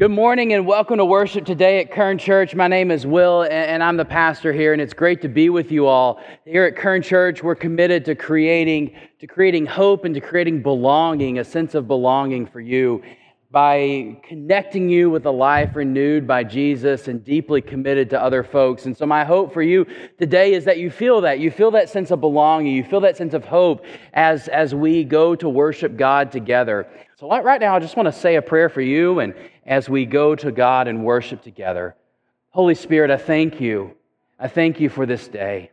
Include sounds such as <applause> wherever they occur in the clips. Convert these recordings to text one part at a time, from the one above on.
Good morning and welcome to worship today at Kern Church. My name is Will and I'm the pastor here and it's great to be with you all. Here at Kern Church, we're committed to creating to creating hope and to creating belonging, a sense of belonging for you by connecting you with a life renewed by Jesus and deeply committed to other folks. And so, my hope for you today is that you feel that. You feel that sense of belonging. You feel that sense of hope as, as we go to worship God together. So, right now, I just want to say a prayer for you and as we go to God and worship together. Holy Spirit, I thank you. I thank you for this day.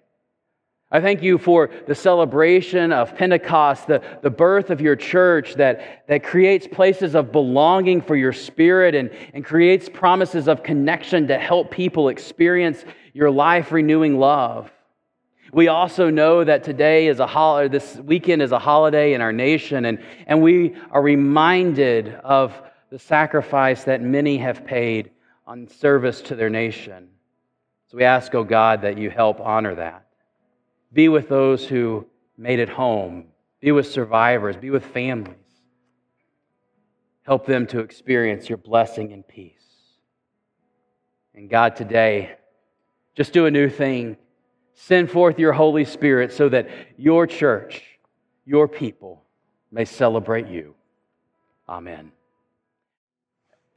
I thank you for the celebration of Pentecost, the, the birth of your church that, that creates places of belonging for your spirit and, and creates promises of connection to help people experience your life renewing love. We also know that today is a holiday, this weekend is a holiday in our nation, and, and we are reminded of the sacrifice that many have paid on service to their nation. So we ask, oh God, that you help honor that. Be with those who made it home, be with survivors, be with families. Help them to experience your blessing and peace. And God, today, just do a new thing Send forth your Holy Spirit so that your church, your people, may celebrate you. Amen.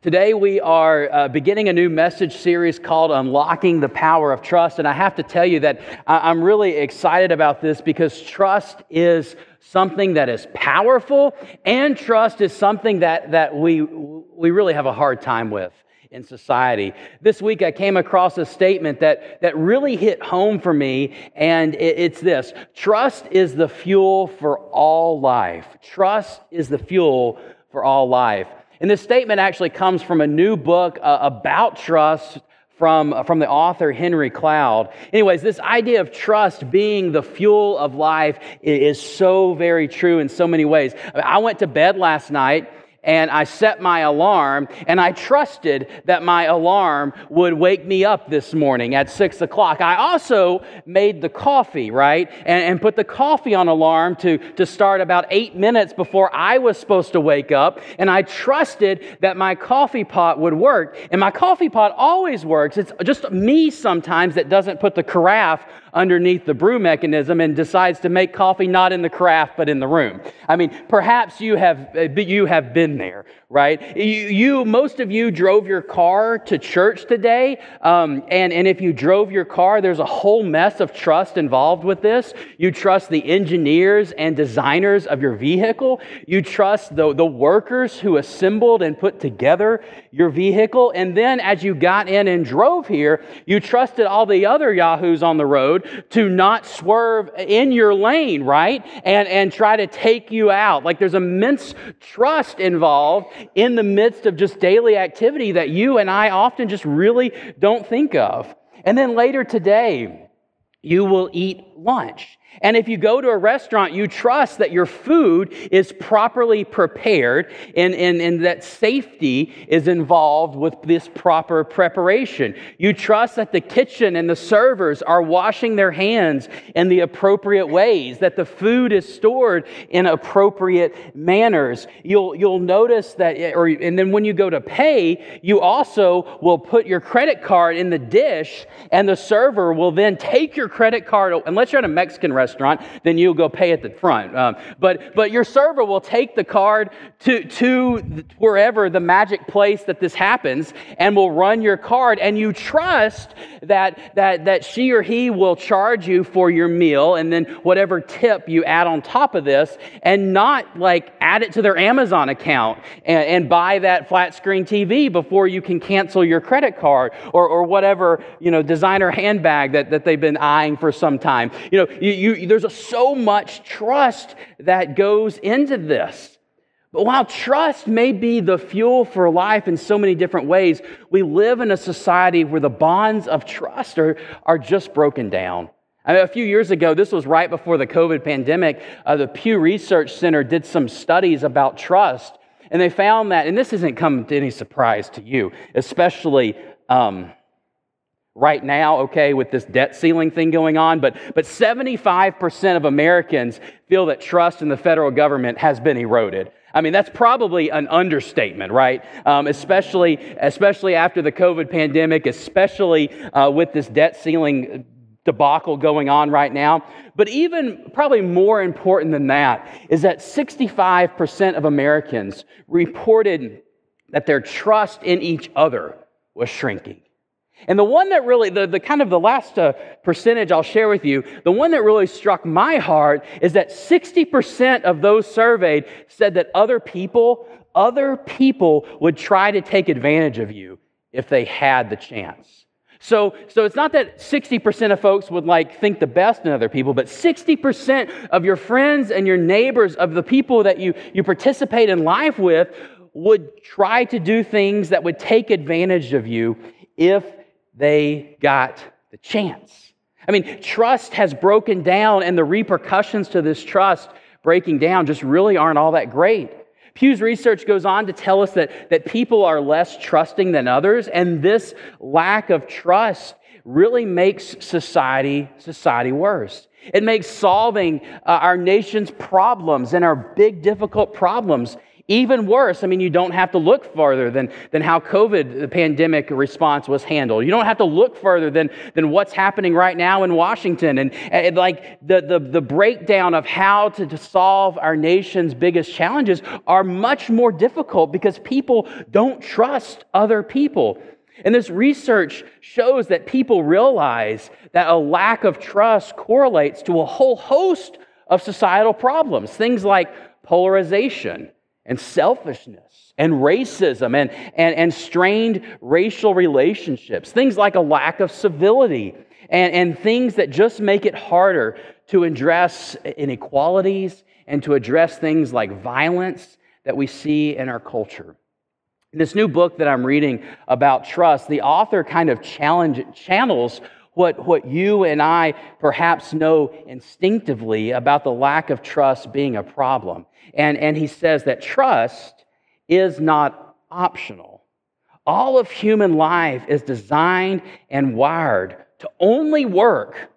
Today, we are uh, beginning a new message series called Unlocking the Power of Trust. And I have to tell you that I'm really excited about this because trust is something that is powerful, and trust is something that, that we, we really have a hard time with in society. This week I came across a statement that, that really hit home for me, and it, it's this Trust is the fuel for all life. Trust is the fuel for all life. And this statement actually comes from a new book uh, about trust from, from the author Henry Cloud. Anyways, this idea of trust being the fuel of life is so very true in so many ways. I went to bed last night and I set my alarm, and I trusted that my alarm would wake me up this morning at six o'clock. I also made the coffee, right? And, and, put the coffee on alarm to, to start about eight minutes before I was supposed to wake up. And I trusted that my coffee pot would work. And my coffee pot always works. It's just me sometimes that doesn't put the carafe underneath the brew mechanism and decides to make coffee not in the craft but in the room. I mean, perhaps you have, uh, you have been there, right? You, you most of you drove your car to church today, um, and, and if you drove your car, there's a whole mess of trust involved with this. You trust the engineers and designers of your vehicle. You trust the, the workers who assembled and put together your vehicle. And then as you got in and drove here, you trusted all the other yahoos on the road road to not swerve in your lane, right? And, and try to take you out. Like there's immense trust involved in the midst of just daily activity that you and I often just really don't think of. And then later today, you will eat lunch. And if you go to a restaurant, you trust that your food is properly prepared and, and, and that safety is involved with this proper preparation. You trust that the kitchen and the servers are washing their hands in the appropriate ways, that the food is stored in appropriate manners. You'll, you'll notice that, or, and then when you go to pay, you also will put your credit card in the dish, and the server will then take your credit card, unless you're at a Mexican restaurant restaurant, then you'll go pay at the front. Um, but, but your server will take the card to, to wherever the magic place that this happens and will run your card. And you trust that, that, that she or he will charge you for your meal and then whatever tip you add on top of this and not like add it to their Amazon account and, and buy that flat screen TV before you can cancel your credit card or, or whatever, you know, designer handbag that, that they've been eyeing for some time. You know, you, you, there's a, so much trust that goes into this. But while trust may be the fuel for life in so many different ways, we live in a society where the bonds of trust are, are just broken down. I mean, a few years ago, this was right before the COVID pandemic, uh, the Pew Research Center did some studies about trust. And they found that, and this isn't come to any surprise to you, especially um, right now, okay, with this debt ceiling thing going on, but, but 75% of Americans feel that trust in the federal government has been eroded. I mean, that's probably an understatement, right? Um, especially, especially after the COVID pandemic, especially uh, with this debt ceiling debacle going on right now. But even probably more important than that is that 65% of Americans reported that their trust in each other was shrinking. And the one that really, the, the kind of the last uh, percentage I'll share with you, the one that really struck my heart is that 60% of those surveyed said that other people, other people would try to take advantage of you if they had the chance. So, so it's not that 60% of folks would like think the best in other people, but 60% of your friends and your neighbors, of the people that you, you participate in life with, would try to do things that would take advantage of you if they got the chance. I mean, trust has broken down, and the repercussions to this trust breaking down just really aren't all that great. Pew's research goes on to tell us that, that people are less trusting than others, and this lack of trust really makes society, society worse. It makes solving uh, our nation's problems and our big, difficult problems even worse, I mean, you don't have to look farther than, than how COVID, the pandemic response was handled. You don't have to look further than, than what's happening right now in Washington. And, and like the, the, the breakdown of how to, to solve our nation's biggest challenges are much more difficult because people don't trust other people. And this research shows that people realize that a lack of trust correlates to a whole host of societal problems, things like polarization and selfishness and racism and, and, and strained racial relationships, things like a lack of civility and, and things that just make it harder to address inequalities and to address things like violence that we see in our culture. In this new book that I'm reading about trust, the author kind of challenge, channels what, what you and I perhaps know instinctively about the lack of trust being a problem. And, and he says that trust is not optional. All of human life is designed and wired to only work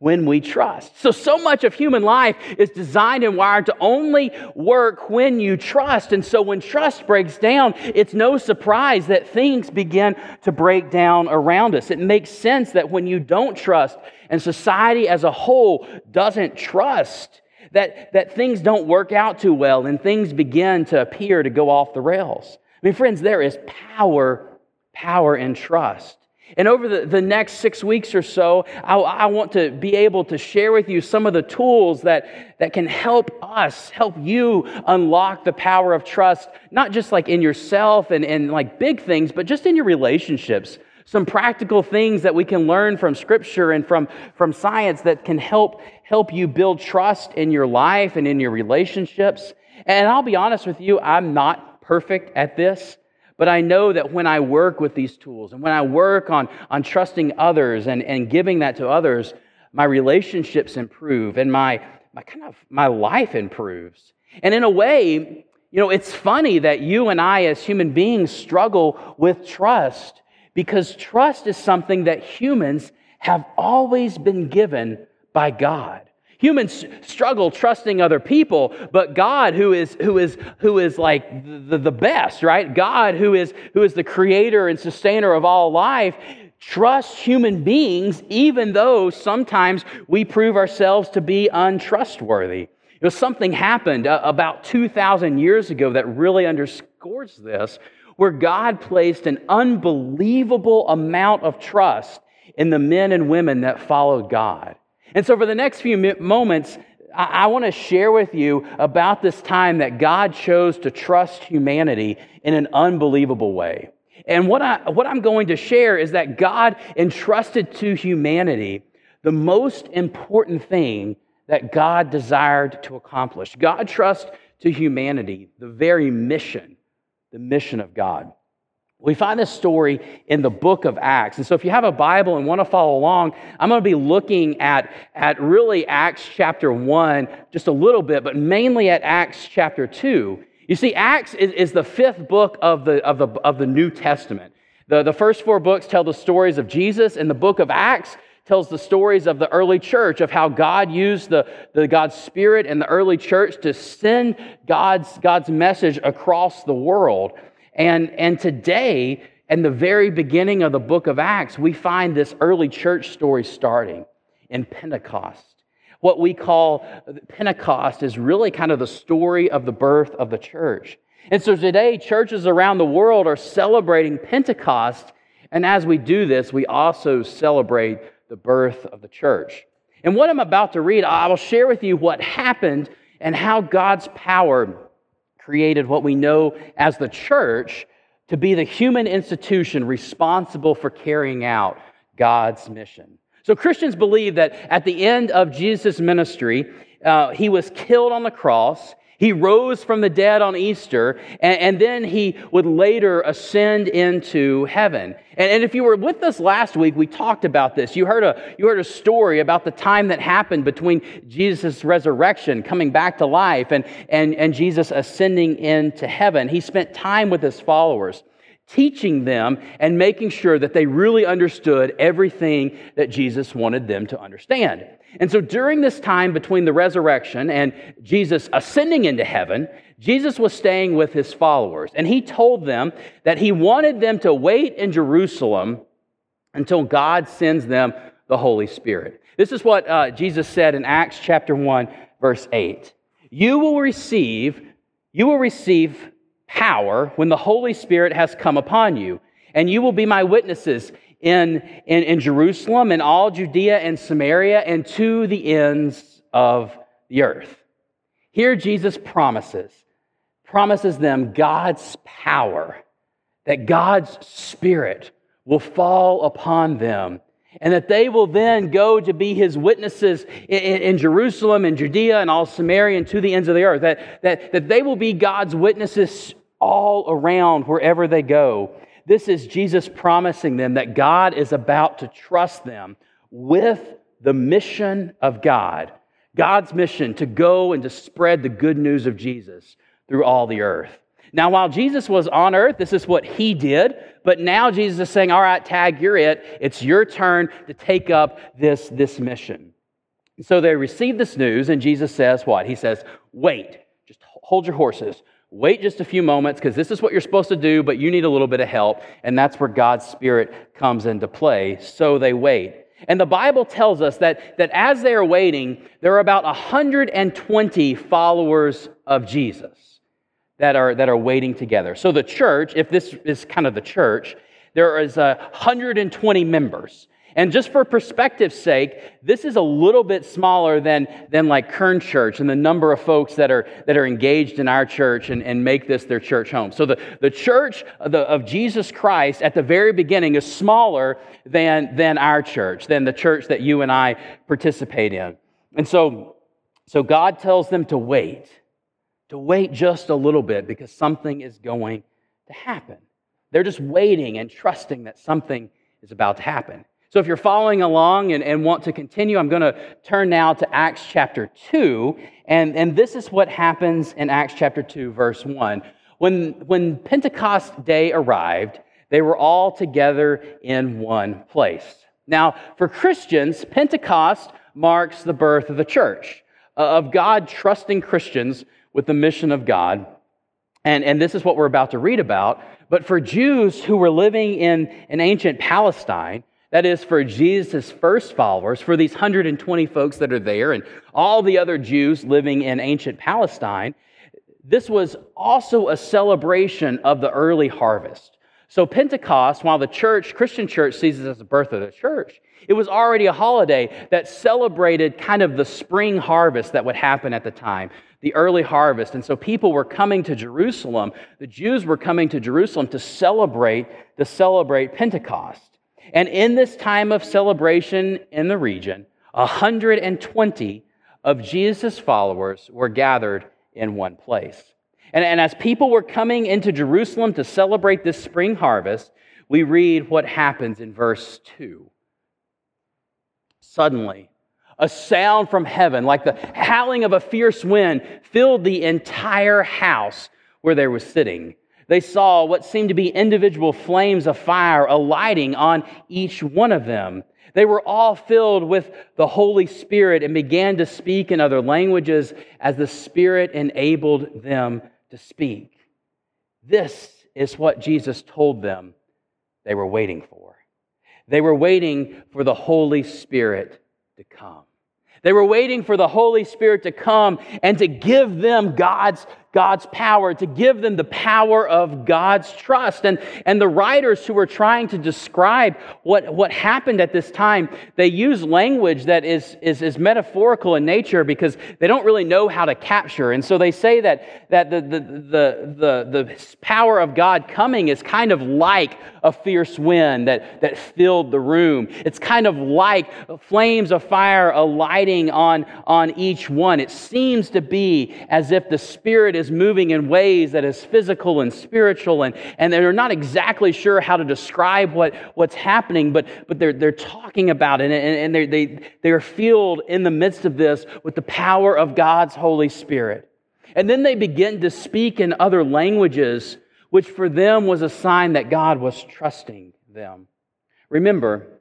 when we trust. So, so much of human life is designed and wired to only work when you trust. And so, when trust breaks down, it's no surprise that things begin to break down around us. It makes sense that when you don't trust and society as a whole doesn't trust, that, that things don't work out too well and things begin to appear to go off the rails. I mean, friends, there is power, power in trust. And over the, the next six weeks or so, I, I, want to be able to share with you some of the tools that, that can help us, help you unlock the power of trust, not just like in yourself and, and like big things, but just in your relationships some practical things that we can learn from scripture and from, from science that can help help you build trust in your life and in your relationships. And i'll be honest with you i'm not perfect at this but i know that when i work with these tools and when i work on, on trusting others and, and giving that to others my relationships improve and my, my kind of my life improves. And in a way you know it's funny that you and i as human beings struggle with trust because trust is something that humans have always been given by God. Humans struggle trusting other people, but God, who is, who is, who is like the, the best, right? God, who is, who is the creator and sustainer of all life, trusts human beings, even though sometimes we prove ourselves to be untrustworthy. You know, something happened uh, about 2,000 years ago that really underscores this, where God placed an unbelievable amount of trust in the men and women that followed God. And so, for the next few moments, I, want to share with you about this time that God chose to trust humanity in an unbelievable way. And what, I, what I'm going to share is that God entrusted to humanity the most important thing that God desired to accomplish. God trusts to humanity the very mission the mission of God. We find this story in the book of Acts. And so, if you have a Bible and want to follow along, I'm going to be looking at, at really Acts chapter 1 just a little bit, but mainly at Acts chapter 2. You see, Acts is, is the fifth book of the, of the, of the New Testament. The, the first four books tell the stories of Jesus, and the book of Acts tells the stories of the early church, of how God used the, the God's Spirit and the early church to send God's, God's message across the world. And, and today, in the very beginning of the book of Acts, we find this early church story starting in Pentecost. What we call Pentecost is really kind of the story of the birth of the church. And so today, churches around the world are celebrating Pentecost. And as we do this, we also celebrate the birth of the church. And what I'm about to read, I will share with you what happened and how God's power created what we know as the church to be the human institution responsible for carrying out God's mission. So Christians believe that at the end of Jesus' ministry, uh, he was killed on the cross. He rose from the dead on Easter, and, and then he would later ascend into heaven. And, and, if you were with us last week, we talked about this. You heard, a, you heard a story about the time that happened between Jesus' resurrection, coming back to life, and, and, and Jesus ascending into heaven. He spent time with his followers teaching them and making sure that they really understood everything that Jesus wanted them to understand. And so during this time between the resurrection and Jesus ascending into heaven, Jesus was staying with his followers. And he told them that he wanted them to wait in Jerusalem until God sends them the Holy Spirit. This is what uh, Jesus said in Acts chapter 1, verse 8. You will receive, you will receive power when the Holy Spirit has come upon you, and you will be my witnesses in, in, in Jerusalem and all Judea and Samaria and to the ends of the earth. Here Jesus promises, promises them God's power, that God's Spirit will fall upon them and that they will then go to be his witnesses in, in, Jerusalem and Judea and all Samaria and to the ends of the earth. That, that, that they will be God's witnesses all around wherever they go. This is Jesus promising them that God is about to trust them with the mission of God. God's mission to go and to spread the good news of Jesus through all the earth. Now, while Jesus was on earth, this is what he did. But now Jesus is saying, All right, Tag, you're it. It's your turn to take up this, this mission. So they receive this news, and Jesus says, What? He says, Wait, just hold your horses. Wait just a few moments because this is what you're supposed to do, but you need a little bit of help. And that's where God's Spirit comes into play. So they wait. And the Bible tells us that, that as they are waiting, there are about 120 followers of Jesus that are, that are waiting together. So the church, if this is kind of the church, there is 120 members. And just for perspective's sake, this is a little bit smaller than, than like Kern Church and the number of folks that are, that are engaged in our church and, and make this their church home. So the, the church of, the, of Jesus Christ at the very beginning is smaller than, than our church, than the church that you and I participate in. And so, so God tells them to wait, to wait just a little bit because something is going to happen. They're just waiting and trusting that something is about to happen. So if you're following along and, and want to continue, I'm going to turn now to Acts chapter 2. And, and this is what happens in Acts chapter 2, verse 1. When, when Pentecost day arrived, they were all together in one place. Now, for Christians, Pentecost marks the birth of the church, uh, of God trusting Christians with the mission of God. And, and this is what we're about to read about. But for Jews who were living in, in ancient Palestine, that is, for Jesus' first followers, for these 120 folks that are there, and all the other Jews living in ancient Palestine, this was also a celebration of the early harvest. So, Pentecost, while the church, Christian church, sees it as the birth of the church, it was already a holiday that celebrated kind of the spring harvest that would happen at the time, the early harvest. And so people were coming to Jerusalem, the Jews were coming to Jerusalem to celebrate, to celebrate Pentecost. And in this time of celebration in the region, 120 of Jesus' followers were gathered in one place. And, and as people were coming into Jerusalem to celebrate this spring harvest, we read what happens in verse 2. Suddenly, a sound from heaven, like the howling of a fierce wind, filled the entire house where they were sitting they saw what seemed to be individual flames of fire alighting on each one of them. They were all filled with the Holy Spirit and began to speak in other languages as the Spirit enabled them to speak. This is what Jesus told them they were waiting for. They were waiting for the Holy Spirit to come. They were waiting for the Holy Spirit to come and to give them God's God's power, to give them the power of God's trust. And, and the writers who were trying to describe what, what happened at this time, they use language that is, is, is metaphorical in nature because they don't really know how to capture. And so they say that, that the, the, the, the, the power of God coming is kind of like a fierce wind that, that filled the room. It's kind of like flames of fire alighting on, on each one. It seems to be as if the Spirit moving in ways that is physical and spiritual, and, and they're not exactly sure how to describe what, what's happening, but, but they're, they're talking about it, and, and they're, they, they're filled in the midst of this with the power of God's Holy Spirit. And then they begin to speak in other languages, which for them was a sign that God was trusting them. Remember,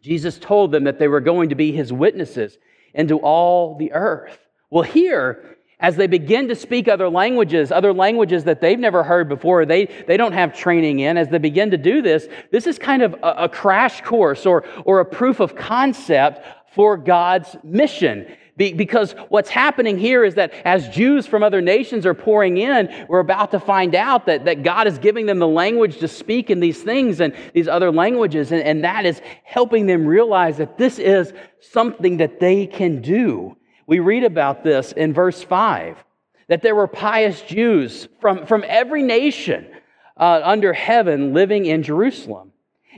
Jesus told them that they were going to be his witnesses into all the earth. Well, here, as they begin to speak other languages, other languages that they've never heard before, they, they don't have training in, as they begin to do this, this is kind of a, a crash course or, or a proof of concept for God's mission. Be, because what's happening here is that as Jews from other nations are pouring in, we're about to find out that, that God is giving them the language to speak in these things and these other languages, and, and that is helping them realize that this is something that they can do. We read about this in verse 5 that there were pious Jews from, from every nation uh, under heaven living in Jerusalem.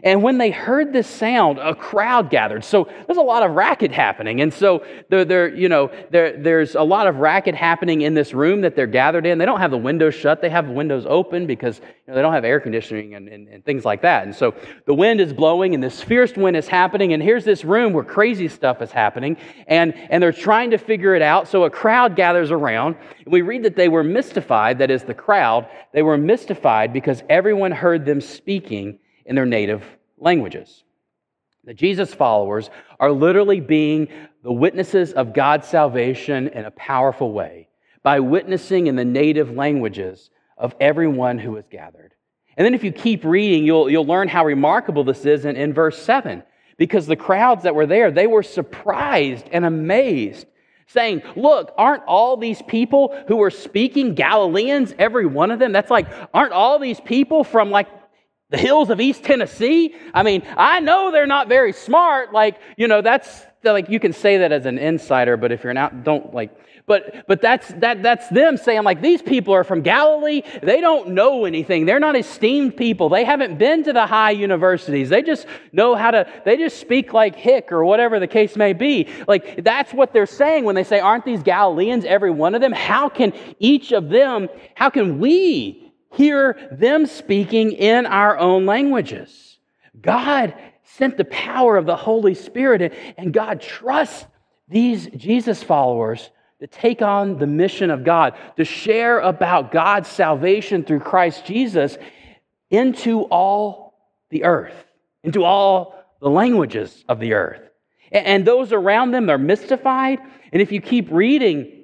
And when they heard this sound, a crowd gathered. So there's a lot of racket happening. And so there, you know, there, there's a lot of racket happening in this room that they're gathered in. They don't have the windows shut. They have the windows open because you know, they don't have air conditioning and, and, and things like that. And so the wind is blowing and this fierce wind is happening. And here's this room where crazy stuff is happening. And, and they're trying to figure it out. So a crowd gathers around. We read that they were mystified. That is the crowd. They were mystified because everyone heard them speaking in their native languages. The Jesus followers are literally being the witnesses of God's salvation in a powerful way by witnessing in the native languages of everyone who is gathered. And then if you keep reading, you'll, you'll learn how remarkable this is in, in verse 7. Because the crowds that were there, they were surprised and amazed, saying, Look, aren't all these people who are speaking Galileans, every one of them? That's like, aren't all these people from like the hills of East Tennessee. I mean, I know they're not very smart. Like, you know, that's like you can say that as an insider, but if you're not, don't like. But but that's that that's them saying like these people are from Galilee. They don't know anything. They're not esteemed people. They haven't been to the high universities. They just know how to. They just speak like hick or whatever the case may be. Like that's what they're saying when they say, "Aren't these Galileans every one of them?" How can each of them? How can we hear them speaking in our own languages. God sent the power of the Holy Spirit, and God trusts these Jesus followers to take on the mission of God, to share about God's salvation through Christ Jesus into all the earth, into all the languages of the earth. And those around them are mystified. And if you keep reading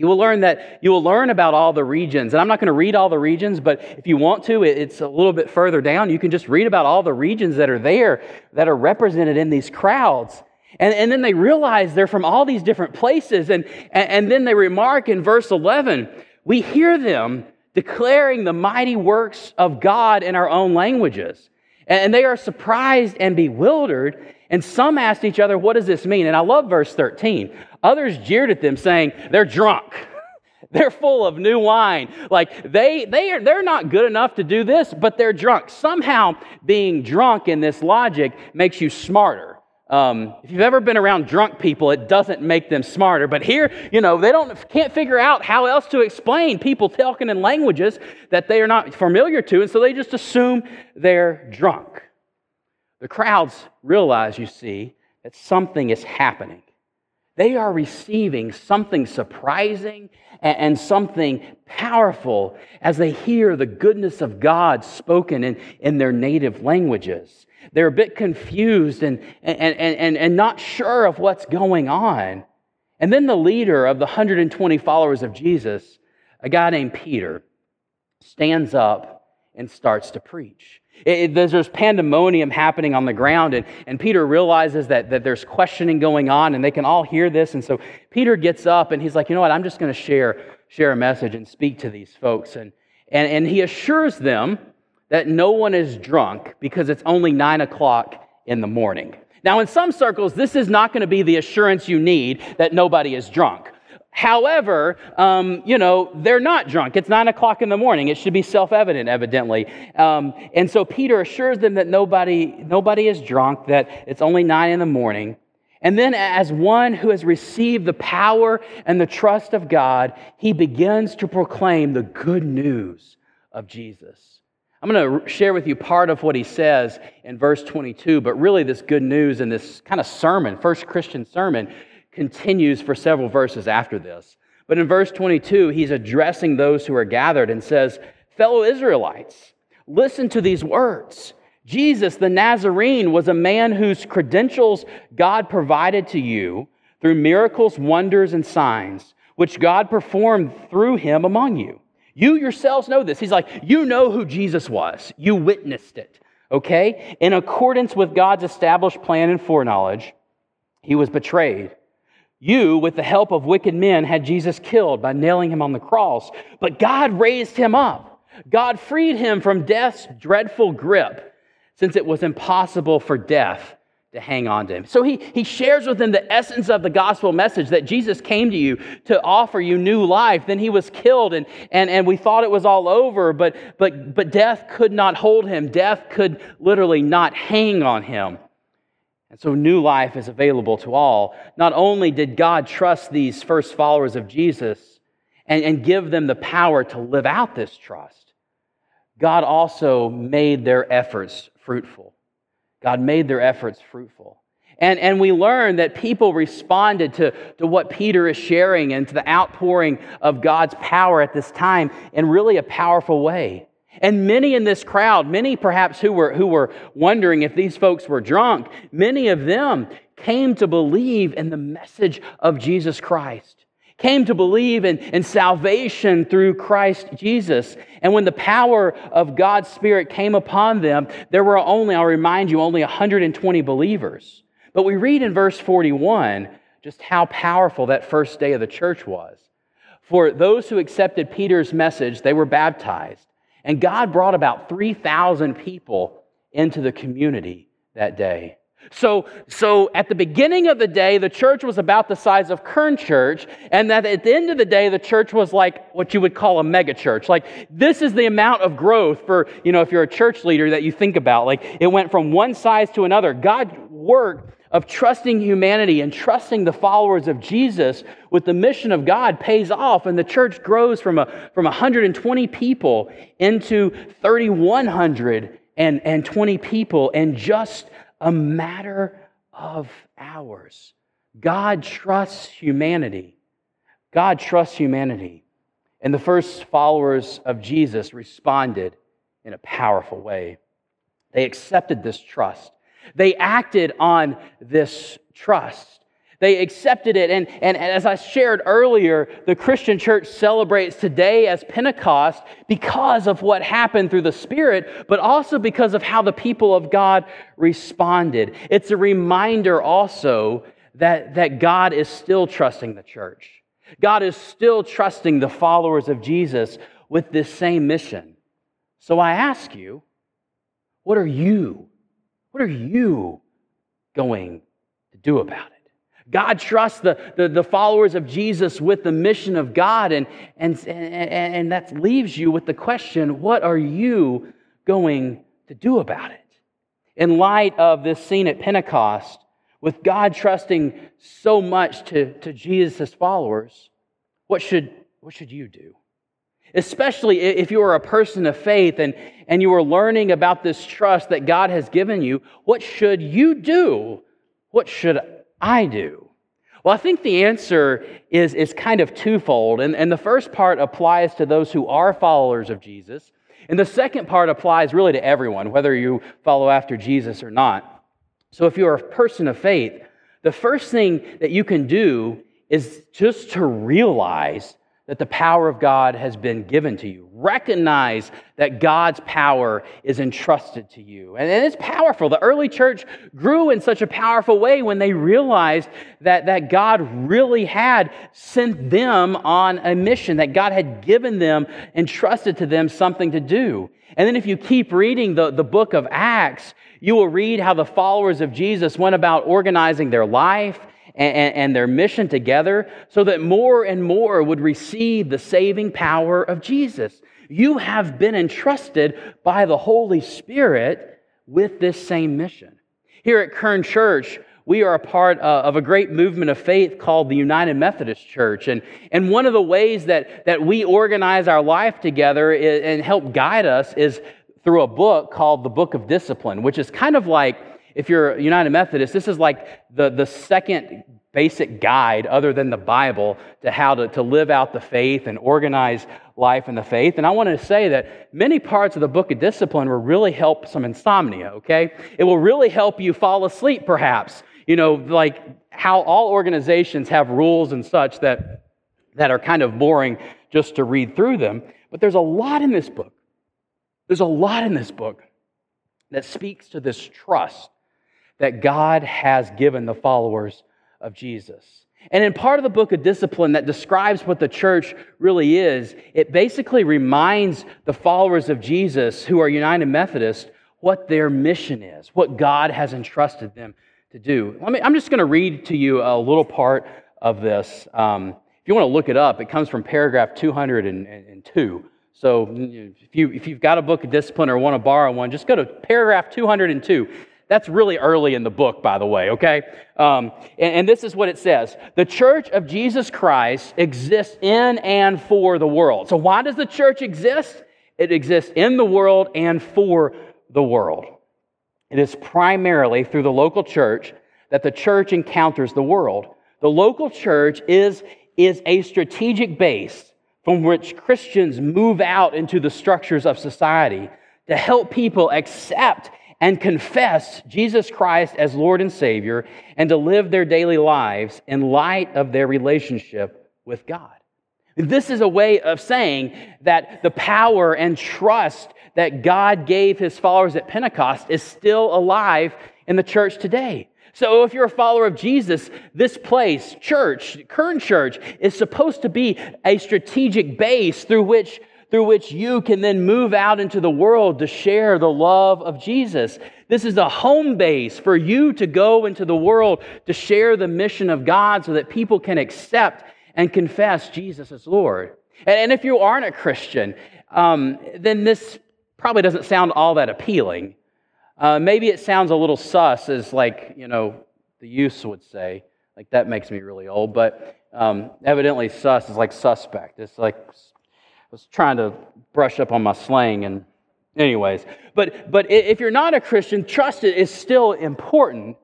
you will learn that you will learn about all the regions. And I'm not going to read all the regions, but if you want to, it's a little bit further down. You can just read about all the regions that are there that are represented in these crowds. And, and then they realize they're from all these different places. And, and, then they remark in verse 11 we hear them declaring the mighty works of God in our own languages. And they are surprised and bewildered. And some asked each other, What does this mean? And I love verse 13. Others jeered at them, saying, They're drunk. <laughs> They're full of new wine. Like they, they are, they're not good enough to do this, but they're drunk. Somehow, being drunk in this logic makes you smarter. Um, if you've ever been around drunk people, it doesn't make them smarter. But here, you know, they don't can't figure out how else to explain people talking in languages that they are not familiar to, and so they just assume they're drunk. The crowds realize, you see, that something is happening they are receiving something surprising and something powerful as they hear the goodness of God spoken in, in their native languages. They're a bit confused and, and, and, and not sure of what's going on. And then the leader of the 120 followers of Jesus, a guy named Peter, stands up and starts to preach. It, it, there's pandemonium happening on the ground, and, and Peter realizes that, that there's questioning going on, and they can all hear this. And so Peter gets up and he's like, You know what? I'm just going to share, share a message and speak to these folks. And, and, and he assures them that no one is drunk because it's only nine o'clock in the morning. Now, in some circles, this is not going to be the assurance you need that nobody is drunk. However, um, you know, they're not drunk. It's nine o'clock in the morning. It should be self evident, evidently. Um, and so Peter assures them that nobody, nobody is drunk, that it's only nine in the morning. And then, as one who has received the power and the trust of God, he begins to proclaim the good news of Jesus. I'm going to share with you part of what he says in verse 22, but really, this good news and this kind of sermon, first Christian sermon, continues for several verses after this. But in verse 22, he's addressing those who are gathered and says, Fellow Israelites, listen to these words. Jesus the Nazarene was a man whose credentials God provided to you through miracles, wonders, and signs, which God performed through him among you. You yourselves know this. He's like, You know who Jesus was, you witnessed it, okay? In accordance with God's established plan and foreknowledge, he was betrayed you, with the help of wicked men, had Jesus killed by nailing him on the cross. But God raised him up. God freed him from death's dreadful grip, since it was impossible for death to hang on to him. So he, he shares with them the essence of the gospel message that Jesus came to you to offer you new life. Then he was killed, and, and, and we thought it was all over, but, but, but death could not hold him. Death could literally not hang on him. And so new life is available to all. Not only did God trust these first followers of Jesus and, and give them the power to live out this trust, God also made their efforts fruitful. God made their efforts fruitful. And, and we learn that people responded to, to what Peter is sharing and to the outpouring of God's power at this time in really a powerful way. And many in this crowd, many perhaps who were, who were wondering if these folks were drunk, many of them came to believe in the message of Jesus Christ, came to believe in, in salvation through Christ Jesus. And when the power of God's Spirit came upon them, there were only, I'll remind you, only 120 believers. But we read in verse 41 just how powerful that first day of the church was. For those who accepted Peter's message, they were baptized. And God brought about 3,000 people into the community that day. So, so at the beginning of the day, the church was about the size of Kern Church, and that at the end of the day, the church was like what you would call a mega church. Like this is the amount of growth for, you know, if you're a church leader that you think about. Like it went from one size to another. God worked of trusting humanity and trusting the followers of Jesus with the mission of God pays off, and the church grows from, a, from 120 people into 3,120 people in just a matter of hours. God trusts humanity. God trusts humanity. And the first followers of Jesus responded in a powerful way. They accepted this trust. They acted on this trust. They accepted it. And, and as I shared earlier, the Christian church celebrates today as Pentecost because of what happened through the Spirit, but also because of how the people of God responded. It's a reminder also that, that God is still trusting the church. God is still trusting the followers of Jesus with this same mission. So I ask you, what are you what are you going to do about it? God trusts the, the, the, followers of Jesus with the mission of God, and, and, and, and that leaves you with the question what are you going to do about it? In light of this scene at Pentecost, with God trusting so much to, to Jesus' followers, what should, what should you do? Especially if you are a person of faith and, and you are learning about this trust that God has given you, what should you do? What should I do? Well, I think the answer is, is kind of twofold. And, and the first part applies to those who are followers of Jesus. And the second part applies really to everyone, whether you follow after Jesus or not. So if you're a person of faith, the first thing that you can do is just to realize that the power of God has been given to you. Recognize that God's power is entrusted to you. And it's powerful. The early church grew in such a powerful way when they realized that, that God really had sent them on a mission, that God had given them, entrusted to them something to do. And then if you keep reading the, the book of Acts, you will read how the followers of Jesus went about organizing their life and, and, their mission together so that more and more would receive the saving power of Jesus. You have been entrusted by the Holy Spirit with this same mission. Here at Kern Church, we are a part uh, of a great movement of faith called the United Methodist Church. And, and one of the ways that, that we organize our life together and help guide us is through a book called the Book of Discipline, which is kind of like if you're a United Methodist, this is like the, the second basic guide, other than the Bible, to how to, to live out the faith and organize life in the faith. And I want to say that many parts of the book of discipline will really help some insomnia, okay? It will really help you fall asleep, perhaps. You know, like how all organizations have rules and such that, that are kind of boring just to read through them. But there's a lot in this book. There's a lot in this book that speaks to this trust that God has given the followers of Jesus. And in part of the book of discipline that describes what the church really is, it basically reminds the followers of Jesus who are United Methodist what their mission is, what God has entrusted them to do. Let me, I'm just going to read to you a little part of this. Um, if you want to look it up, it comes from paragraph 202. So if, you, if you've got a book of discipline or want to borrow one, just go to paragraph 202. That's really early in the book, by the way, okay? Um, and, and this is what it says The church of Jesus Christ exists in and for the world. So, why does the church exist? It exists in the world and for the world. It is primarily through the local church that the church encounters the world. The local church is, is a strategic base from which Christians move out into the structures of society to help people accept and confess Jesus Christ as Lord and Savior and to live their daily lives in light of their relationship with God. This is a way of saying that the power and trust that God gave his followers at Pentecost is still alive in the church today. So, if you're a follower of Jesus, this place, church, Kern Church, is supposed to be a strategic base through which through which you can then move out into the world to share the love of Jesus. This is a home base for you to go into the world to share the mission of God so that people can accept and confess Jesus as Lord. And if you aren't a Christian, um, then this probably doesn't sound all that appealing. Uh, maybe it sounds a little sus, as like, you know, the youths would say. Like, that makes me really old. But um, evidently, sus is like suspect. It's like was trying to brush up on my slang and anyways. But but if you're not a christian trust is still important.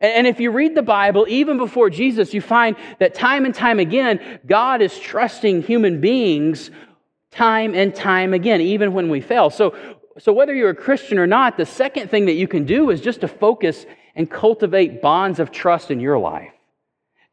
And if you read the bible even before jesus you find that time and time again god is trusting human beings time and time again even when we fail. So so whether you're a christian or not the second thing that you can do is just to focus and cultivate bonds of trust in your life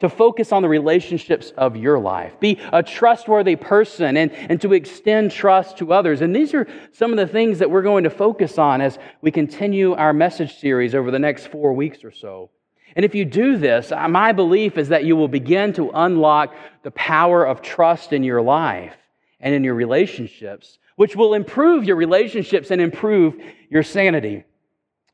to focus on the relationships of your life. Be a trustworthy person and, and to extend trust to others. And these are some of the things that we're going to focus on as we continue our message series over the next four weeks or so. And if you do this, uh, my belief is that you will begin to unlock the power of trust in your life and in your relationships, which will improve your relationships and improve your sanity.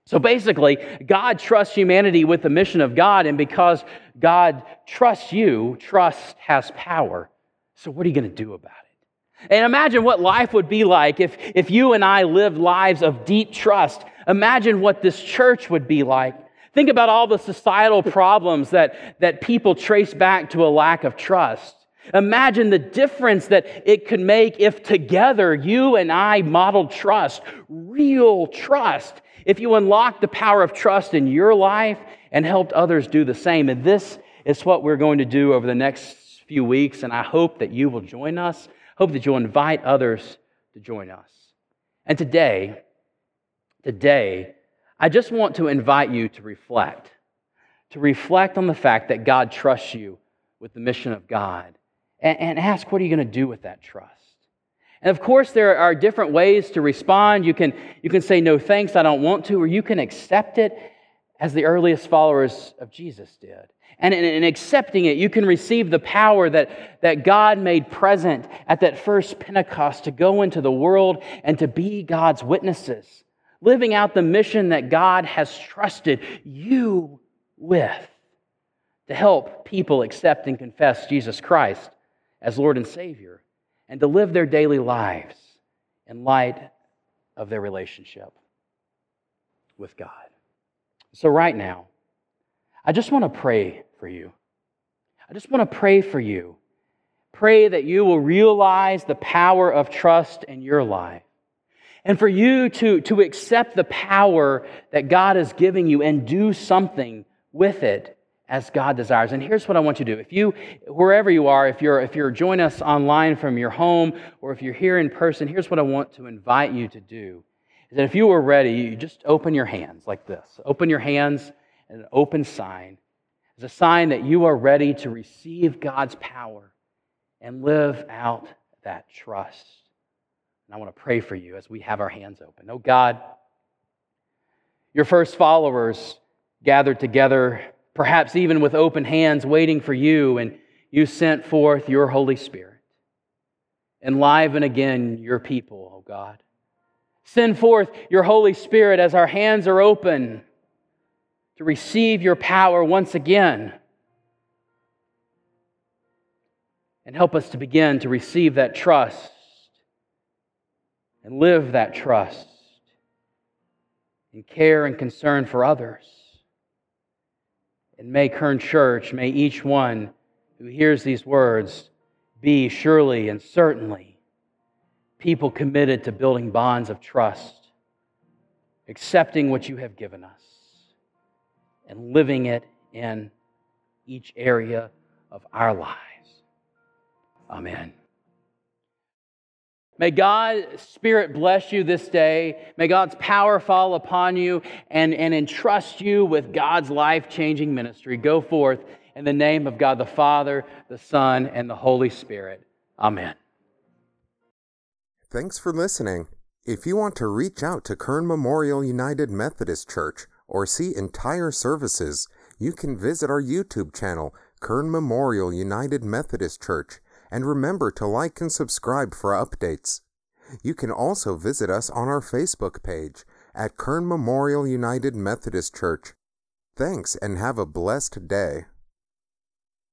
So basically, God trusts humanity with the mission of God, and because God trusts you, trust has power. So, what are you going to do about it? And imagine what life would be like if, if you and I lived lives of deep trust. Imagine what this church would be like. Think about all the societal problems that, that people trace back to a lack of trust. Imagine the difference that it could make if together you and I modeled trust, real trust, if you unlock the power of trust in your life and helped others do the same. And this is what we're going to do over the next few weeks, and I hope that you will join us. Hope that you'll invite others to join us. And today, today, I just want to invite you to reflect, to reflect on the fact that God trusts you with the mission of God, and, and ask, what are you going to do with that trust? And of course, there are different ways to respond. You can, you can say, no thanks, I don't want to, or you can accept it as the earliest followers of Jesus did. And in, in, accepting it, you can receive the power that, that God made present at that first Pentecost to go into the world and to be God's witnesses, living out the mission that God has trusted you with to help people accept and confess Jesus Christ as Lord and Savior and to live their daily lives in light of their relationship with God. So, right now, I just want to pray for you. I just want to pray for you. Pray that you will realize the power of trust in your life. And for you to, to accept the power that God is giving you and do something with it as God desires. And here's what I want you to do. If you, wherever you are, if you're, if you're joining us online from your home or if you're here in person, here's what I want to invite you to do. Is that if you are ready, you just open your hands like this. Open your hands in an open sign as a sign that you are ready to receive God's power and live out that trust. And I want to pray for you as we have our hands open. Oh God, your first followers gathered together perhaps even with open hands waiting for you, and you sent forth your Holy Spirit. Enliven again your people, O oh God. Send forth your Holy Spirit as our hands are open to receive your power once again. And help us to begin to receive that trust and live that trust in care and concern for others. And may Kern Church, may each one who hears these words be surely and certainly people committed to building bonds of trust, accepting what you have given us, and living it in each area of our lives. Amen. May God's Spirit bless you this day. May God's power fall upon you and, and entrust you with God's life changing ministry. Go forth in the name of God the Father, the Son, and the Holy Spirit. Amen. Thanks for listening. If you want to reach out to Kern Memorial United Methodist Church or see entire services, you can visit our YouTube channel, Kern Memorial United Methodist Church and remember to like and subscribe for updates. You can also visit us on our Facebook page at Kern Memorial United Methodist Church. Thanks and have a blessed day.